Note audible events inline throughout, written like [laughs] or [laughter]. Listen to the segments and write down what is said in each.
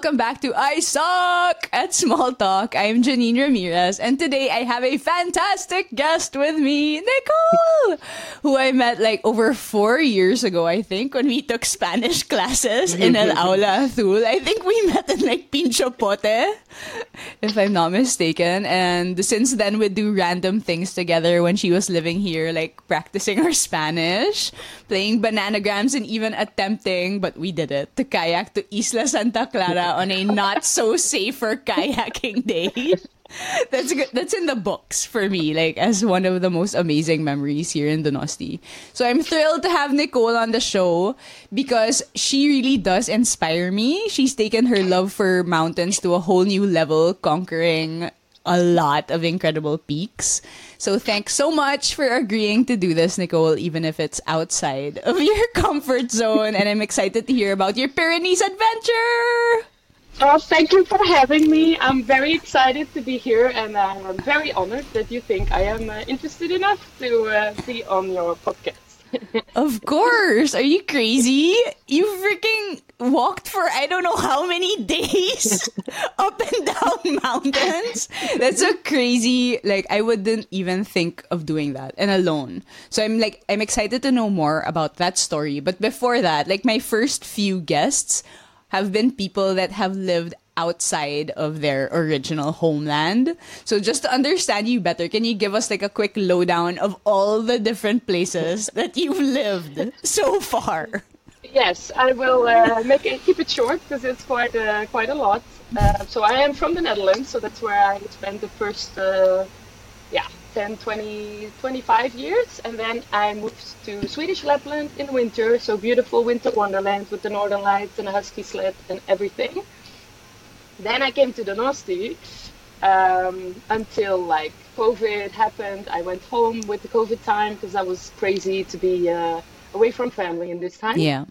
welcome back to I Suck at Small Talk. I'm Janine Ramirez, and today I have a fantastic guest with me, Nicole, [laughs] who I met like over four years ago, I think, when we took Spanish classes in El [laughs] Aula Azul. I think we met in like Pintxo Pote, if I'm not mistaken. And since then, we do random things together when she was living here, like practicing her Spanish, playing bananagrams, and even attempting, but we did it, to kayak to Isla Santa Clara on a not so safer kayaking day. That's good. That's in the books for me, like as one of the most amazing memories here in Donosti. So I'm thrilled to have Nicole on the show because she really does inspire me. She's taken her love for mountains to a whole new level, conquering a lot of incredible peaks. So thanks so much for agreeing to do this, Nicole, even if it's outside of your [laughs] comfort zone. And I'm excited to hear about your Pyrenees adventure. Oh, thank you for having me. I'm very excited to be here, and I'm very honored that you think I am uh, interested enough to uh, be on your podcast. [laughs] of course. Are you crazy? You freaking walked for I don't know how many [laughs] days [laughs] up and down mountains. That's so crazy like I wouldn't even think of doing that and alone. So I'm like I'm excited to know more about that story. But before that, like my first few guests have been people that have lived outside of their original homeland. So just to understand you better, can you give us like a quick lowdown of all the different places [laughs] that you've lived so far? Yes, I will uh, make it keep it short because it's quite uh, quite a lot. Uh, so I am from the Netherlands, so that's where I spent the first uh, yeah 10, 20, 25 years, and then I moved to Swedish Lapland in winter. So beautiful winter wonderland with the northern lights and a husky sled and everything. Then I came to Donosti um, until like COVID happened. I went home with the COVID time because I was crazy to be uh, away from family in this time. Yeah.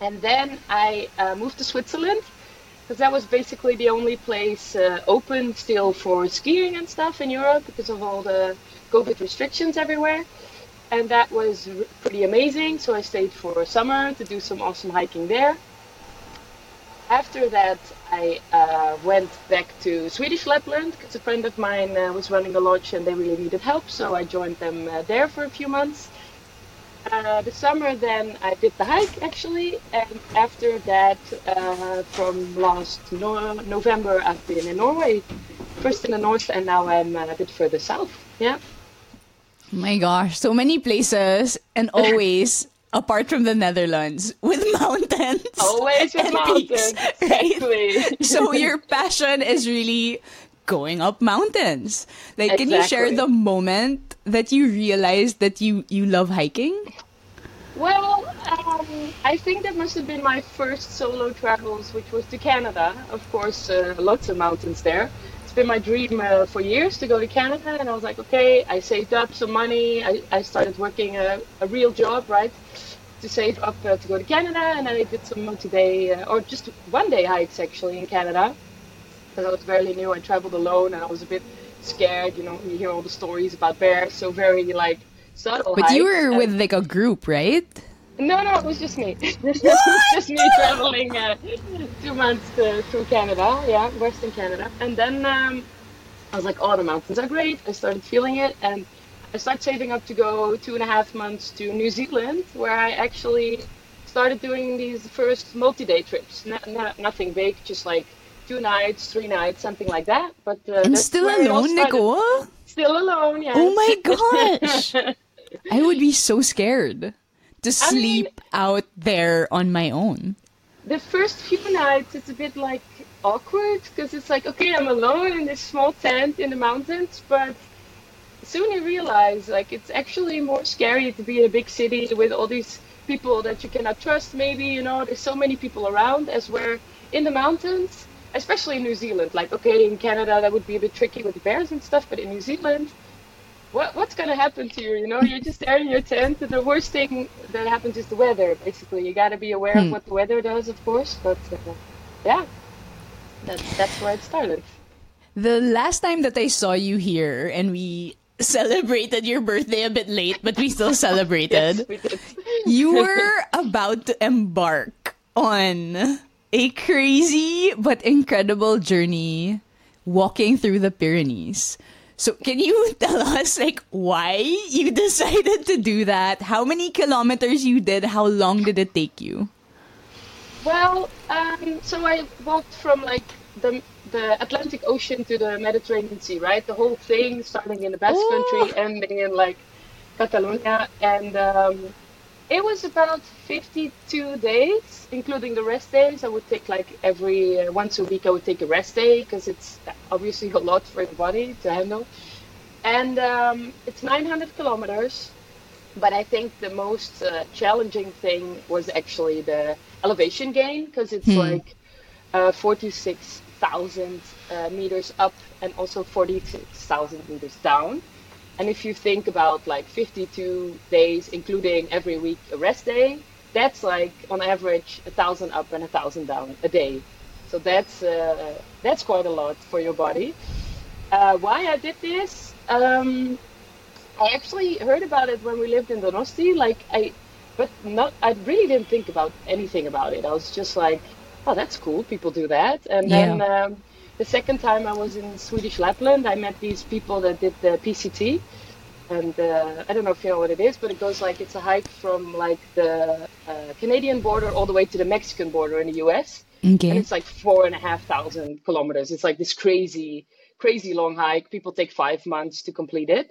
And then I uh, moved to Switzerland because that was basically the only place uh, open still for skiing and stuff in Europe because of all the COVID restrictions everywhere. And that was r- pretty amazing. So I stayed for summer to do some awesome hiking there. After that, I uh, went back to Swedish Lapland because a friend of mine uh, was running a lodge and they really needed help. So I joined them uh, there for a few months. Uh, the summer, then I did the hike actually, and after that, uh, from last no- November, I've been in Norway, first in the north, and now I'm uh, a bit further south. Yeah. Oh my gosh, so many places and [laughs] always apart from the Netherlands with [laughs] mountains. Always with [laughs] mountains. peaks, right? Exactly. so your passion is really going up mountains. Like can you share the moment that you realized that you you love hiking? Well, um, I think that must have been my first solo travels, which was to Canada. Of course, uh, lots of mountains there. It's been my dream uh, for years to go to Canada, and I was like, okay, I saved up some money. I, I started working a, a real job, right, to save up uh, to go to Canada, and then I did some multi-day uh, or just one-day hikes actually in Canada because I was fairly new. I traveled alone, and I was a bit scared. You know, you hear all the stories about bears, so very like subtle. But you were and- with like a group, right? no, no, it was just me. [laughs] it was [laughs] just me traveling uh, two months uh, through Canada, yeah, Western Canada. And then um, I was like, oh, the mountains are great. I started feeling it. And I started saving up to go two and a half months to New Zealand, where I actually started doing these first multi day trips. No, no, nothing big, just like two nights, three nights, something like that. But uh, And still where it all alone. Nicole? Still alone, yeah. Oh my [laughs] gosh. I would be so scared to I mean- sleep out there on my own. the first few nights it's a bit like awkward because it's like okay i'm alone in this small tent in the mountains but soon you realize like it's actually more scary to be in a big city with all these people that you cannot trust maybe you know there's so many people around as where in the mountains especially in new zealand like okay in canada that would be a bit tricky with the bears and stuff but in new zealand what, what's going to happen to you? You know, you're just there in your tent. And the worst thing that happens is the weather, basically. You got to be aware Hmm. of what the weather does, of course. But uh, yeah, that, that's where it started. The last time that I saw you here and we [laughs] celebrated your birthday a bit late, but we still [laughs] celebrated. Yes, we you [laughs] were about to embark on a crazy but incredible journey walking through the Pyrenees. So can you [laughs] tell us like why you [laughs] decided to do that? How many kilometers you did? How long did it take you? Well, um, so I walked from like the the Atlantic Ocean to the Mediterranean Sea, right? The whole thing, starting in the Basque. Country, ending in like Catalonia, and um, it was about 52 days, including the rest days. I would take like every uh, once a week. I would take a rest day because it's obviously a lot for the body to handle, and um, it's 900 kilometers. But I think the most uh, challenging thing was actually the elevation gain because it's like uh, 46,000 uh, meters up and also 46,000 meters down. And if you think about like 52 days, including every week a rest day, that's like on average a thousand up and a thousand down a day. So that's uh, that's quite a lot for your body. Uh, why I did this? Um, I actually heard about it when we lived in Donosti. Like I, but not. I really didn't think about anything about it. I was just like, oh, that's cool. People do that. And then um, the second time I was in Swedish Lapland, I met these people that did the PCT. And uh, I don't know if you know what it is, but it goes like it's a hike from like the uh, Canadian border all the way to the Mexican border in the U.S. And it's like four and a half thousand kilometers. It's like this crazy, crazy long hike. People take five months to complete it.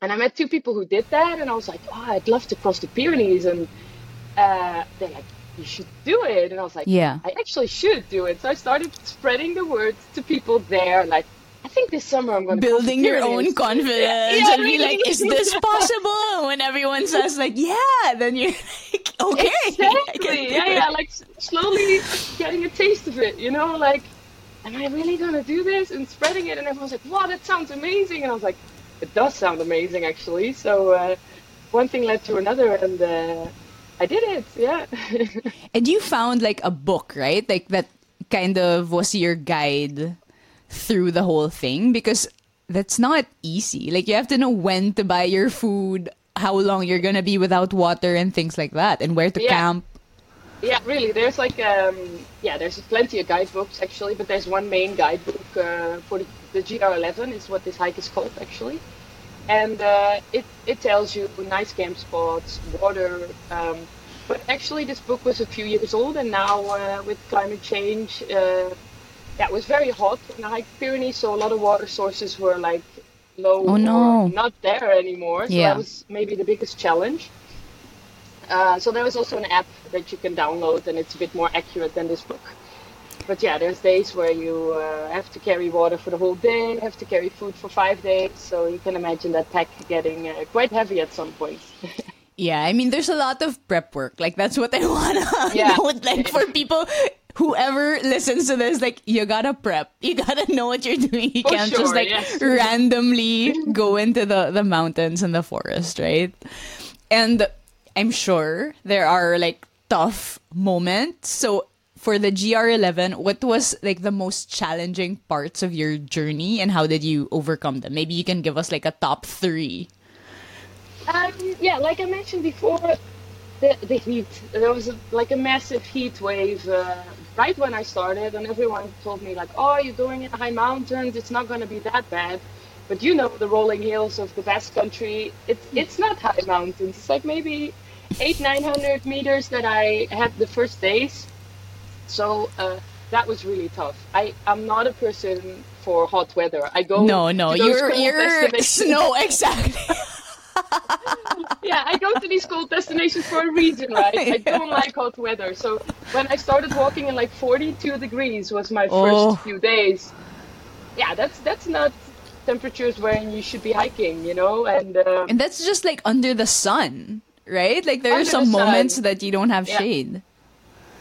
And I met two people who did that, and I was like, oh, I'd love to cross the Pyrenees. And uh, they're like, you should do it. And I was like, Yeah. I actually should do it. So I started spreading the word to people there, like, I think this summer I'm going to Building your own confidence Yeah, and be really. like, is this possible? When everyone says like, yeah, then you're like, okay. [laughs] Exactly. Yeah, it. yeah. Like slowly getting a taste of it. You know, like, am I really gonna do this? And spreading it, and everyone's like, "Wow, that sounds amazing!" And I was like, "It does sound amazing, actually." So uh, one thing led to another, and uh, I did it. Yeah. [laughs] And you found like a book, right? Like that kind of was your guide through the whole thing because that's not easy. Like you have to know when to buy your food, how long you're gonna be without water and things like that, and where to Yeah. camp. Yeah, really. There's like um, yeah, there's plenty of guidebooks actually, but there's one main guidebook uh, for the, the GR11 is what this hike is called actually, and uh, it it tells you nice camp spots, water. Um, but actually, this book was a few years old, and now uh, with climate change, uh, yeah, it was very hot in the hike Pyrenees, so a lot of water sources were like low Oh, no. not there anymore. So Yeah. that was maybe the biggest challenge. Uh, so there was also an app that you can download, and it's a bit more accurate than this book. But yeah, there's days where you uh, have to carry water for the whole day, have to carry food for five days. So you can imagine that pack getting uh, quite heavy at some point. [laughs] Yeah, I mean, there's a lot of prep work. Like that's what I [laughs] wanna Yeah. [laughs] note. Like for people, whoever listens to this, like you gotta prep. You gotta know what you're doing. You For can't just like yes. randomly go into the the mountains and the forest, right? And I'm sure there are like tough moments. So for the GR11, what was like the most challenging parts of your journey, and how did you overcome them? Maybe you can give us like a top three. Um, yeah, like I mentioned before, the, the heat. There was a, like a massive heat wave uh, right when I started, and everyone told me like, "Oh, you're going in high mountains. It's not going to be that bad." But you know the rolling hills of the Basque Country. It's it's not high mountains. It's like maybe eight nine hundred meters that I had the first days. So uh, that was really tough. I I'm not a person for hot weather. I go No, no, you're you're snow [laughs] exactly. [laughs] yeah, I go to these cold destinations for a reason, right? I [laughs] don't like hot weather. So when I started walking in like 42 degrees was my first Oh. few days. Yeah, that's that's not temperatures where you should be hiking, you know. And um, And that's just like under the sun, right? Like there are some the moments that you don't have Yeah. shade.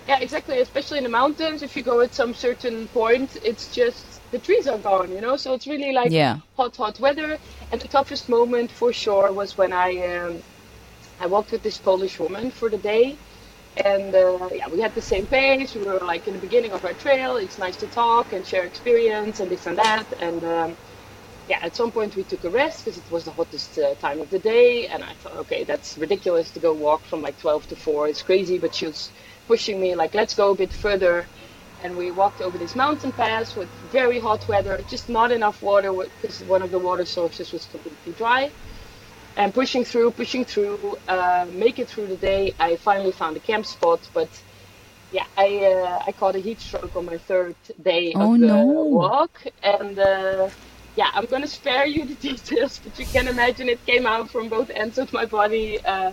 Yeah, exactly. Especially in the mountains, if you go at some certain point, it's just the trees are gone, you know. So it's really like Yeah. hot, hot weather. And the toughest moment for sure was when I um, I walked with this Polish woman for the day, and uh, yeah, we had the same pace. We were like in the beginning of our trail. It's nice to talk and share experience and this and that. And um, yeah, at some point we took a rest because it was the hottest uh, time of the day. And I thought, okay, that's ridiculous to go walk from like 12 to 4. It's crazy, but she was pushing me like, let's go a bit further. And we walked over this mountain pass with very hot weather, just not enough water because one of the water sources was completely dry. And pushing through, pushing through, uh, make it through the day. I finally found a camp spot, but yeah, I uh, I caught a heat stroke on my third day Oh, of the no. walk, and uh, yeah, I'm gonna spare you the [laughs] details, but you can imagine it came out from both ends of my body. Uh,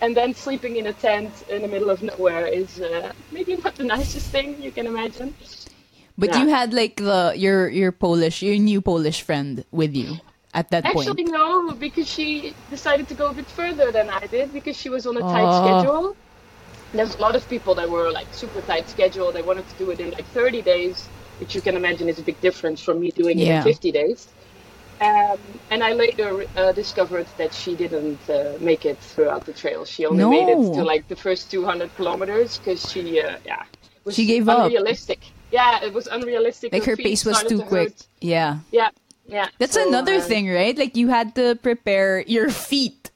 and then sleeping in a tent in the middle of nowhere is uh, maybe not the nicest thing you can imagine. But Yeah. you had like the your your Polish your new Polish friend with you at that time. Actually, point. no, because she decided to go a bit further than I did because she was on a tight Oh. schedule. There's a lot of people that were like super tight schedule. They wanted to do it in like 30 days, which you can imagine is a big difference from me doing it in 50 days. Um, and I later uh, discovered that she didn't uh, make it throughout the trail. She only made it to like the first 200 kilometers because she, uh, yeah, was She gave up. unrealistic. Yeah, it was unrealistic. Like her feet pace was too to quick. hurt. Yeah. Yeah, yeah. That's So, another uh, thing, right? Like you had to prepare your feet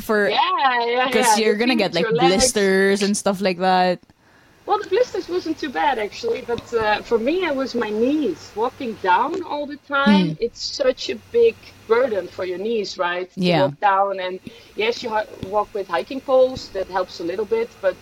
for Yeah, yeah, because yeah. you're the gonna get like legs. blisters and stuff like that. Well, the blisters wasn't too bad actually, but uh, for me it was my knees. Walking down all the time, Hmm. it's such a big burden for your knees, right? To Yeah. walk down, and yes, you ha- walk with hiking poles. That helps a little bit, but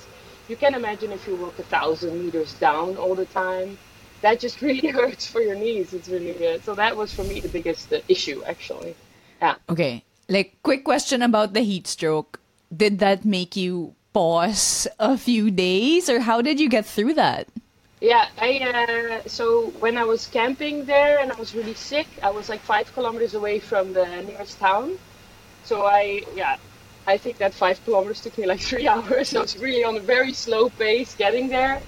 you can imagine if you walk a thousand meters down all the time, that just [laughs] really hurts for your knees. It's really good. So that was for me the biggest uh, issue actually. Yeah. Okay. Like quick question about the heat stroke. Did that make you pause a few days or how did you get through that? Yeah, I uh, so when I was camping there and I was really sick, I was like five kilometers away from the nearest town. So I yeah, I think that five kilometers took me like [laughs] three hours. I was really on a very slow pace getting there.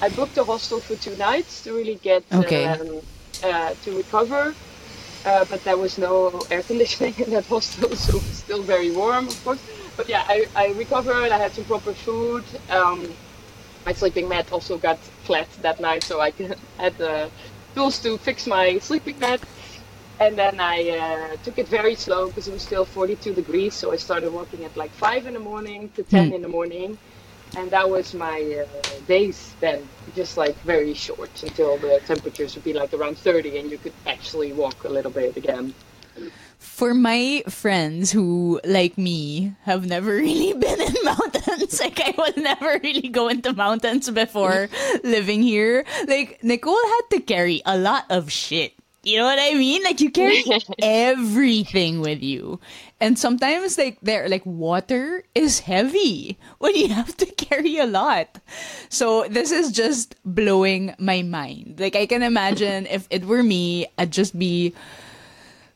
I booked a hostel for two nights to really get Okay. um, uh, to recover. Uh, but there was no air conditioning [laughs] in that hostel, so it was still very warm, of course. But yeah, I, I recovered. I had some proper food. Um, my sleeping mat also got flat that night, so I [laughs] had the tools to fix my sleeping mat. And then I uh, took it very slow because it was still 42 degrees. So I started walking at like 5 in the morning to 10 in the morning. And that was my uh, days then, just like very short until the temperatures would be like around 30 and you could actually walk a little bit again. For my friends who, like me, have never [laughs] really been in mountains, [laughs] like I would never really go into mountains before [laughs] living here. Like Nicole had to carry a lot of shit. You know what I mean? Like you carry everything with you. And sometimes like there like water is heavy when you have to carry a lot. So this is just blowing my mind. Like I can imagine if it were me, I'd just be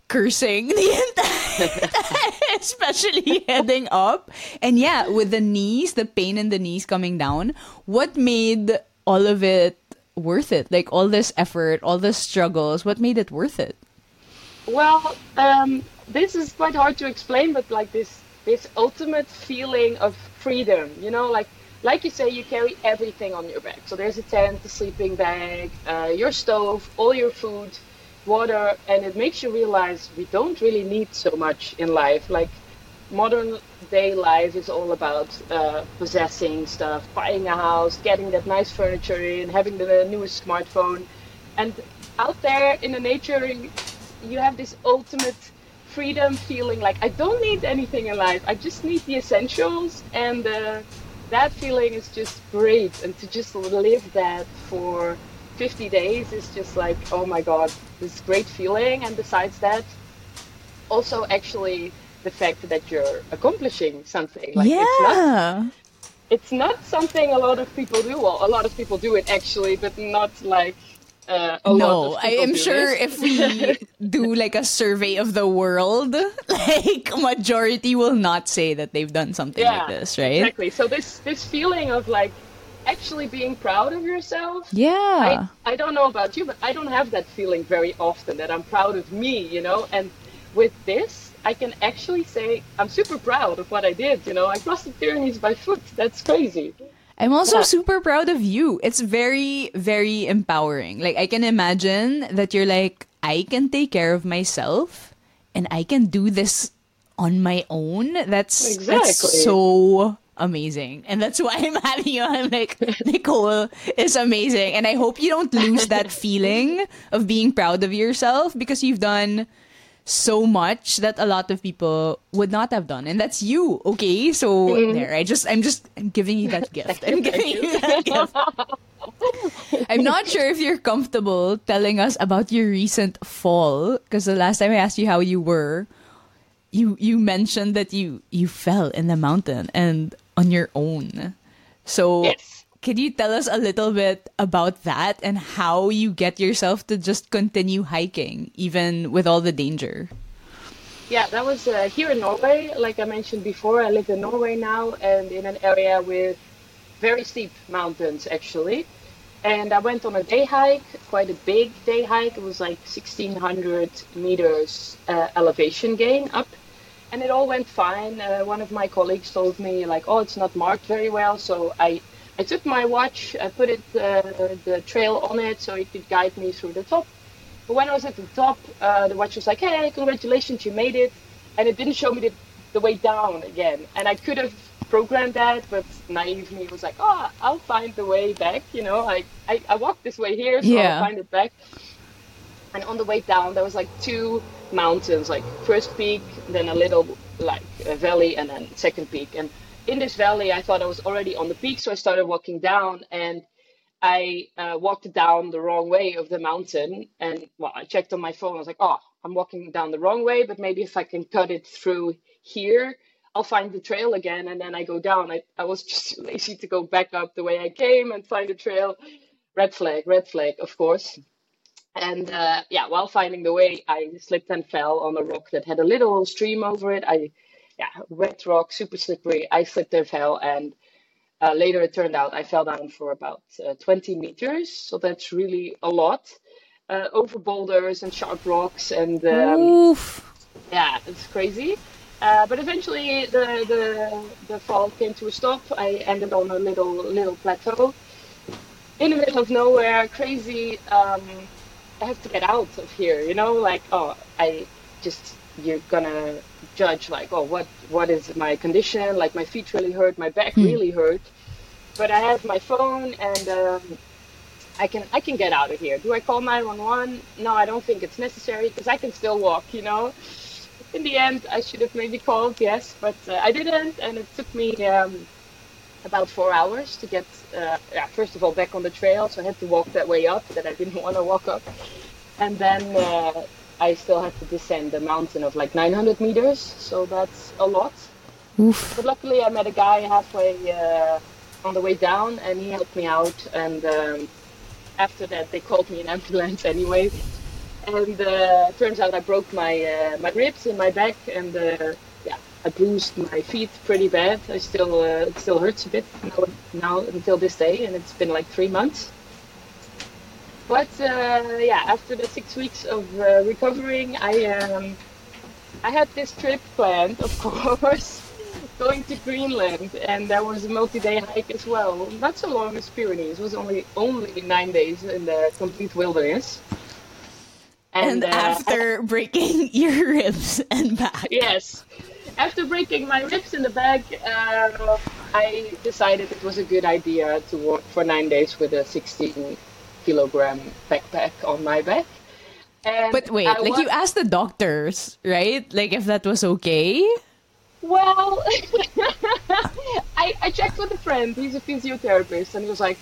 cursing the [laughs] entire time, [laughs] especially heading up. And yeah, with the knees, the pain in the knees coming down, what made all of it worth it? Like all this effort, all the struggles, what made it worth it? Well, um, this is quite hard to explain, but like this this ultimate feeling of freedom, you know, like like you say, you carry everything on your back. So there's a tent, a sleeping bag, uh, your stove, all your food, water, and it makes you realize we don't really need so much in life. Like modern day life is all about uh, possessing stuff, buying a house, getting that nice furniture in, having the newest smartphone, and out there in the nature, you have this ultimate freedom feeling like I don't need anything in life. I just need the essentials, and uh, that feeling is just great. And to just live that for 50 days is just like, oh my god, this great feeling. And besides that, also actually the fact that you're accomplishing something. Like it's not yeah. it's not something a lot of people do. Well, a lot of people do it actually, but not like uh, No, I am sure this. if we do like a survey of the world, [laughs] like majority will not say that they've done something yeah, like this, right? Exactly. So this this feeling of like actually being proud of yourself. Yeah. I, I don't know about you, but I don't have that feeling very often that I'm proud of me, you know. And with this, I can actually say I'm super proud of what I did. You know, I crossed the Pyrenees by foot. That's crazy. I'm also Yeah. super proud of you. It's very, very empowering. Like, I can imagine that you're like, I can take care of myself and I can do this on my own. That's, that's Exactly. so amazing. And that's why I'm [laughs] having you. I'm like, Nicole is amazing. And I hope you don't lose that [laughs] feeling of being proud of yourself because you've done so much that a lot of people would not have done. And that's you, okay? So Mm-hmm. there, I just I'm just I'm giving you that [laughs] gift. I'm giving you that gift. I'm not sure if you're comfortable telling us about your recent fall because the last time I asked you how you were, you you mentioned that you you fell in the mountain and on your own. So Yes. can you tell us a little bit about that and how you get yourself to just continue hiking even with all the danger? Yeah, that was uh, here in Norway. Like I mentioned before, I live in Norway now and in an area with very steep mountains actually. And I went on a day hike, quite a big day hike. It was like 1600 meters uh, elevation gain up. And it all went fine. Uh, one of my colleagues told me like, "Oh, it's not marked very well." So I, I took my watch, I put it uh, the trail on it so it could guide me through the top. But when I was at the top, uh, the watch was like, "Hey, congratulations, you made it," and it didn't show me the, the way down again. And I could have programmed that, but naive me was like, "Oh, I'll find the way back." You know, like I, I walked this way here, so Yeah. I'll find it back. And on the way down, there was like two mountains, like first peak, then a little like a valley, and then second peak. And in this valley, I thought I was already on the peak, so I started walking down and. I uh, walked down the wrong way of the mountain, and well, I checked on my phone. I was like, "Oh, I'm walking down the wrong way, but maybe if I can cut it through here, I'll find the trail again." And then I go down. I, I was [laughs] just lazy to go back up the way I came and find the trail. Red flag, red flag, of course. And uh, yeah, while finding the way, I slipped and fell on a rock that had a little stream over it. I, yeah, wet rock, super slippery. I slipped and fell, and uh, later, it turned out I fell down for about uh, 20 meters, so that's really a lot. Uh, over boulders and sharp rocks, and um, yeah, it's crazy. Uh, but eventually, the, the the fall came to a stop. I ended on a little little plateau in the middle of nowhere. Crazy. Um, I have to get out of here. You know, like oh, I just you're gonna judge like oh what what is my condition? Like my feet really hurt my back really hurt. But i have my phone and um, i can i can get out of here. Do i call 911 no i don't think it's necessary because i can still walk you know? In the end i should have maybe called yes but uh, i didn't and it took me um, about four hours to get uh, yeah, first of all back on the trail so i had to walk that way up that i didn't [laughs] want to walk up and then uh, I still had to descend a mountain of like 900 meters, so that's a lot. Oof. But luckily, I met a guy halfway uh, on the way down, and he helped me out. And um, after that, they called me an ambulance [laughs] anyway. And uh, turns out I broke my uh, my ribs in my back, and uh, I bruised my feet pretty bad. I still uh, it still hurts a bit now, now until this day, and it's been like three months. But uh, yeah, after the six weeks of uh, recovering, I um, I had this trip planned, [laughs] of course, going to Greenland, and that was a multi-day hike as well. Not so long as Pyrenees; it was only only nine days in the complete wilderness. And, uh, after breaking [laughs] your ribs and back. Yes. After breaking my ribs in the back, uh, I decided it was a good idea to walk for nine days with a 16 kilogram backpack on my back. And But wait, I like wa- you asked the doctors, right? Like if that was okay? Well, [laughs] I, I checked with a friend. He's a physiotherapist, and he was like,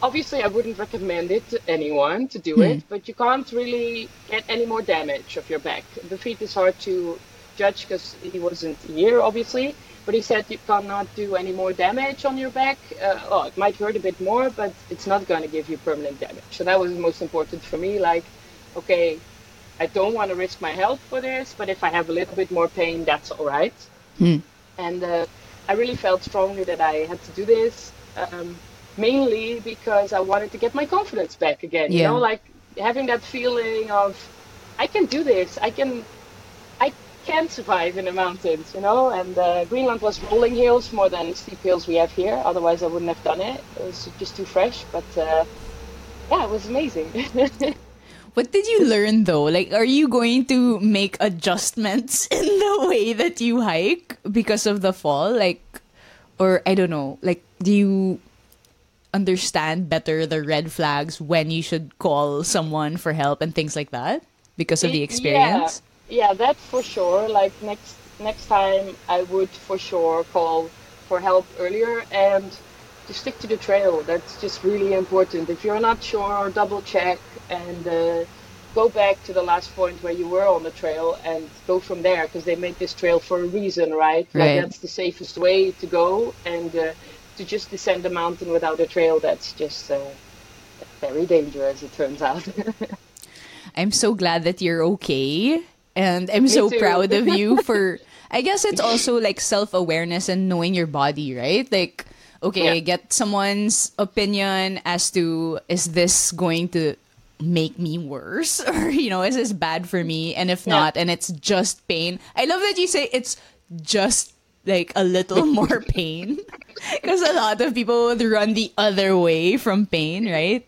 obviously, I wouldn't recommend it to anyone to do it, but you can't really get any more damage of your back. The feet is hard to judge because he wasn't here, obviously. But he said you cannot do any more damage on your back. Uh, oh, it might hurt a bit more, but it's not going to give you permanent damage. So that was the most important for me. Like, okay, I don't want to risk my health for this, but if I have a little bit more pain, that's all right. And uh, I really felt strongly that I had to do this, um, mainly because I wanted to get my confidence back again. You know, like having that feeling of I can do this. I can, I can survive in the mountains. You know, and uh, Greenland was rolling hills more than steep hills we have here. Otherwise, I wouldn't have done it. It was just too fresh. But uh, yeah, it was amazing. [laughs] What did you learn though? Like, are you going to make adjustments [laughs] in the way that you hike because of the fall? Like, or I don't know, like do you understand better the red flags when you should call someone for help and things like that because of the experience? Yeah, yeah that for sure. Like next next time, I would for sure call for help earlier and to stick to the trail. That's just really important. If you're not sure, double check and uh, go back to the last point where you were on the trail and go from there because they made this trail for a reason, right? Right. Like that's the safest way to go and uh, to just descend a mountain without a trail. That's just uh, very dangerous. It turns out. [laughs] I'm so glad that you're okay. And I'm so too. proud of you [laughs] for I guess it's also like self-awareness and knowing your body, right? Like okay, Yeah. get someone's opinion as to is this going to make me worse [laughs] or you know, is this bad for me? And if Yeah. not and it's just pain. I love that you say it's just like a little [laughs] more pain because a lot of people would run the other way from pain, right?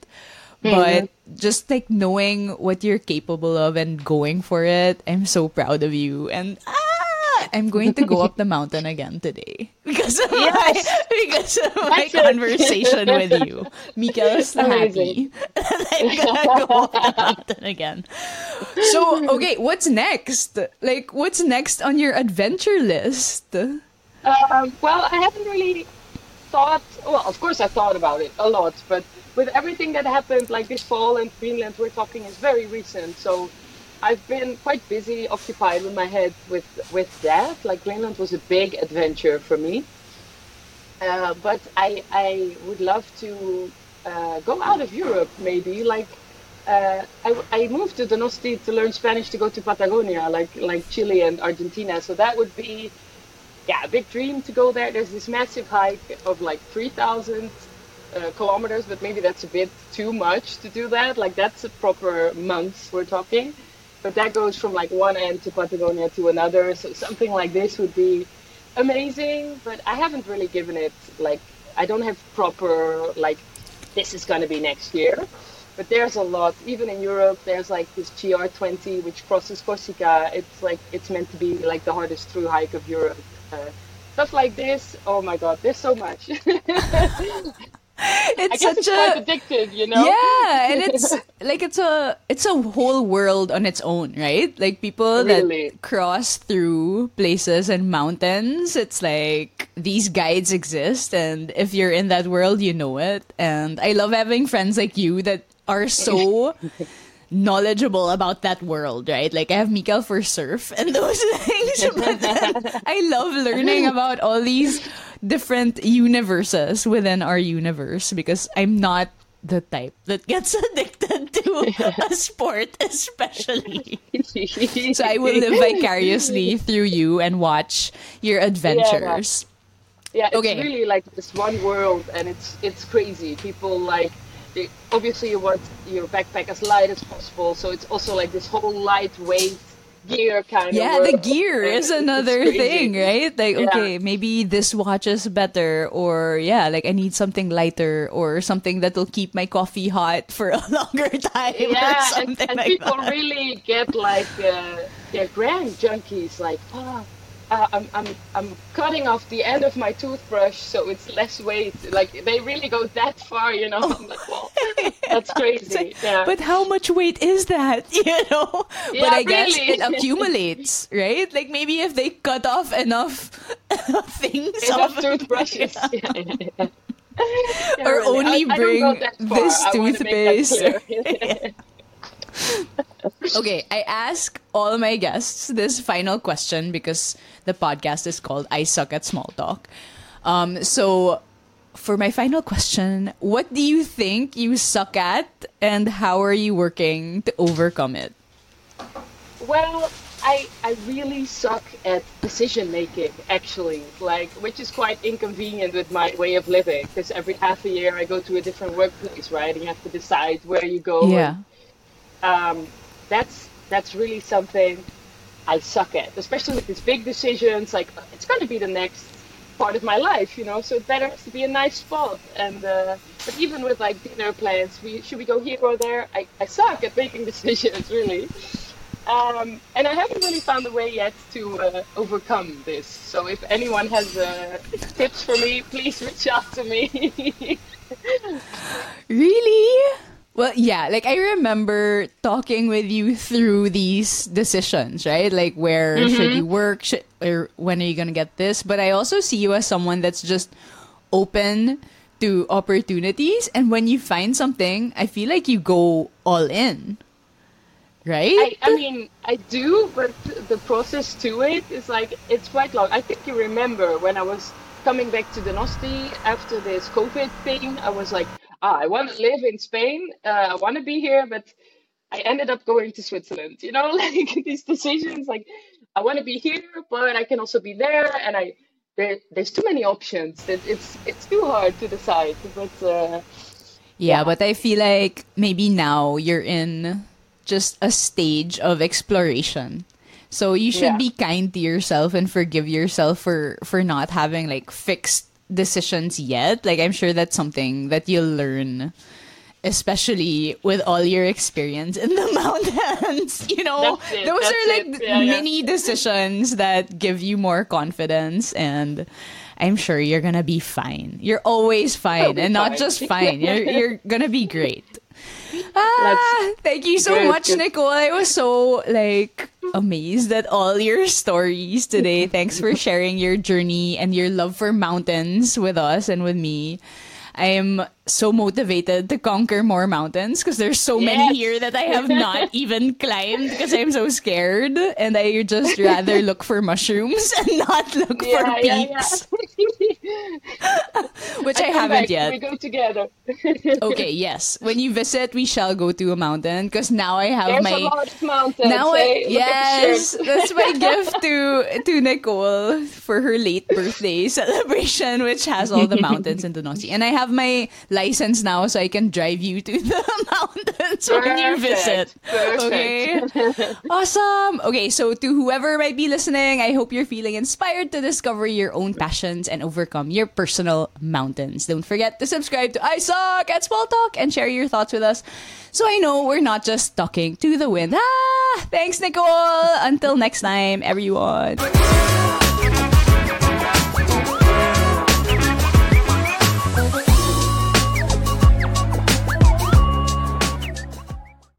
But just like knowing what you're capable of and going for it, I'm so proud of you. And ah, I'm going to go up the mountain again today because of Yes. [laughs] my because of my it. conversation with you. [laughs] Mikael is happy. Amazing. [laughs] I'm gonna go up the mountain again. So okay, what's next? Like, what's next on your adventure list? Um, well, I haven't really thought. Well, of course, I thought about it a lot, but with everything that happened, like this fall in Greenland, we're talking is very recent. So I've been quite busy, occupied with my head with with that. Like Greenland was a big adventure for me. Uh, but I I would love to uh, go out of Europe, maybe like. Uh, I, I moved to Donosti to learn Spanish to go to Patagonia, like like Chile and Argentina. So that would be yeah, a big dream to go there. There's this massive hike of like 3,000 uh, kilometers, but maybe that's a bit too much to do that. Like that's a proper month we're talking. But that goes from like one end to Patagonia to another. So something like this would be amazing. But I haven't really given it like I don't have proper like this is gonna be next year. But there's a lot, even in Europe. There's like this GR20 which crosses Corsica. It's like it's meant to be like the hardest through hike of Europe. Uh, stuff like this. Oh my God, there's so much. [laughs] I It's guess such it's a quite addictive, you know. Yeah, and [laughs] it's like it's a it's a whole world on its own, right? Like people Really. that cross through places and mountains, it's like these guides exist and if you're in that world, you know it. And I love having friends like you that are so [laughs] knowledgeable about that world, right? Like I have Mikael for surf and [laughs] those things. But then I love learning about all these different universes within our universe because I'm not the type that gets [laughs] addicted to a sport, especially. So I will live vicariously through you and watch your adventures. Yeah, it's Okay. really like this one world, and it's it's crazy. People like they, obviously you want your backpack as light as possible, so it's also like this whole lightweight gear kind Yeah, of. Yeah, the gear And [laughs] is another thing, right? Like, Yeah. okay, maybe this watch is better, or yeah, like I need something lighter, or something that will keep my coffee hot for a [laughs] longer time, Yeah, and, something and like people that. really get like uh, they're grand junkies. Like, oh, uh, I'm I'm I'm cutting off the end of my toothbrush so it's less weight. Like they really go that far, you know. I'm like, well, that's crazy. [laughs] yeah. But how much weight is that? [laughs] You know? Yeah, but I guess it [laughs] accumulates, right? Like maybe if they cut off enough things enough off toothbrushes. Yeah, Or really. only I, bring go that far. this I that toothpaste. Okay, I ask all my guests this final question because the podcast is called I Suck at Small Talk. Um, so, for my final question, what do you think you suck at and how are you working to overcome it? Well, I I really suck at decision making actually, like which is quite inconvenient with my way of living because every half a year I go to a different workplace, right? And you have to decide where you go. Yeah. um, that's that's really something I suck at, especially with these big decisions. Like it's going to be the next part of my life, you know. So it better to be a nice spot. And uh, but even with like dinner plans, we should we go here or there? I, I suck at making [laughs] decisions, really. Um, and I haven't really found a way yet to uh, overcome this. So if anyone has uh, tips for me, please reach out to me. [laughs] really? Well, yeah, like I remember talking with you through these decisions, right? Like where mm-hmm. should you work, should, or when are you going to get this? But I also see you as someone that's just open to opportunities and when you find something, I feel like you go all in. Right? I, I mean, I do, but the process to it is like it's quite long. I think you remember when I was coming back to Donosti after this COVID thing, I was like, ah, I want to live in Spain. Uh, I want to be here, but I ended up going to Switzerland. You know, [laughs] like these decisions, like I want to be here, but I can also be there, and I there, there's too many options. It, it's it's too hard to decide. But uh, yeah, but I feel like maybe now you're in just a stage of exploration. So you should yeah. be kind to yourself and forgive yourself for for not having like fixed decisions yet. Like I'm sure that's something that you'll learn especially with all your experience in the [laughs] mountains. [laughs] You know, it, those are like yeah, mini yeah. decisions that give you more confidence and I'm sure you're gonna be fine. You're always fine, and not just fine. You're you're [laughs] gonna be great. Ah, thank you so good, much, good. Nicole. I was so like amazed at all your stories today. [laughs] Thanks for sharing your journey and your love for mountains with us and with me. I am so motivated to conquer more mountains because there's so yes. many here that I have not [laughs] even climbed because I'm so scared and I just [laughs] rather look for mushrooms and not look yeah, for peaks. Yeah, yeah. Which I, I haven't back. yet. We go together. [laughs] okay, yes. When you visit, we shall go to a mountain because now I have There's my a lot of mountains. now I, eh? Look at the yes, that's my [laughs] gift to to Nicole for her late birthday [laughs] celebration, which has all the mountains in Donosti. And I have my license now, so I can drive you to the mountains when you visit. Perfect. Okay, awesome. Okay, so to whoever might be listening, I hope you're feeling inspired to discover your own passions and overcome your personal mountains. Don't forget to subscribe to I Suck at Small Talk and share your thoughts with us. So I know we're not just talking to the wind. Ah, thanks, Nicole. Until next time, everyone.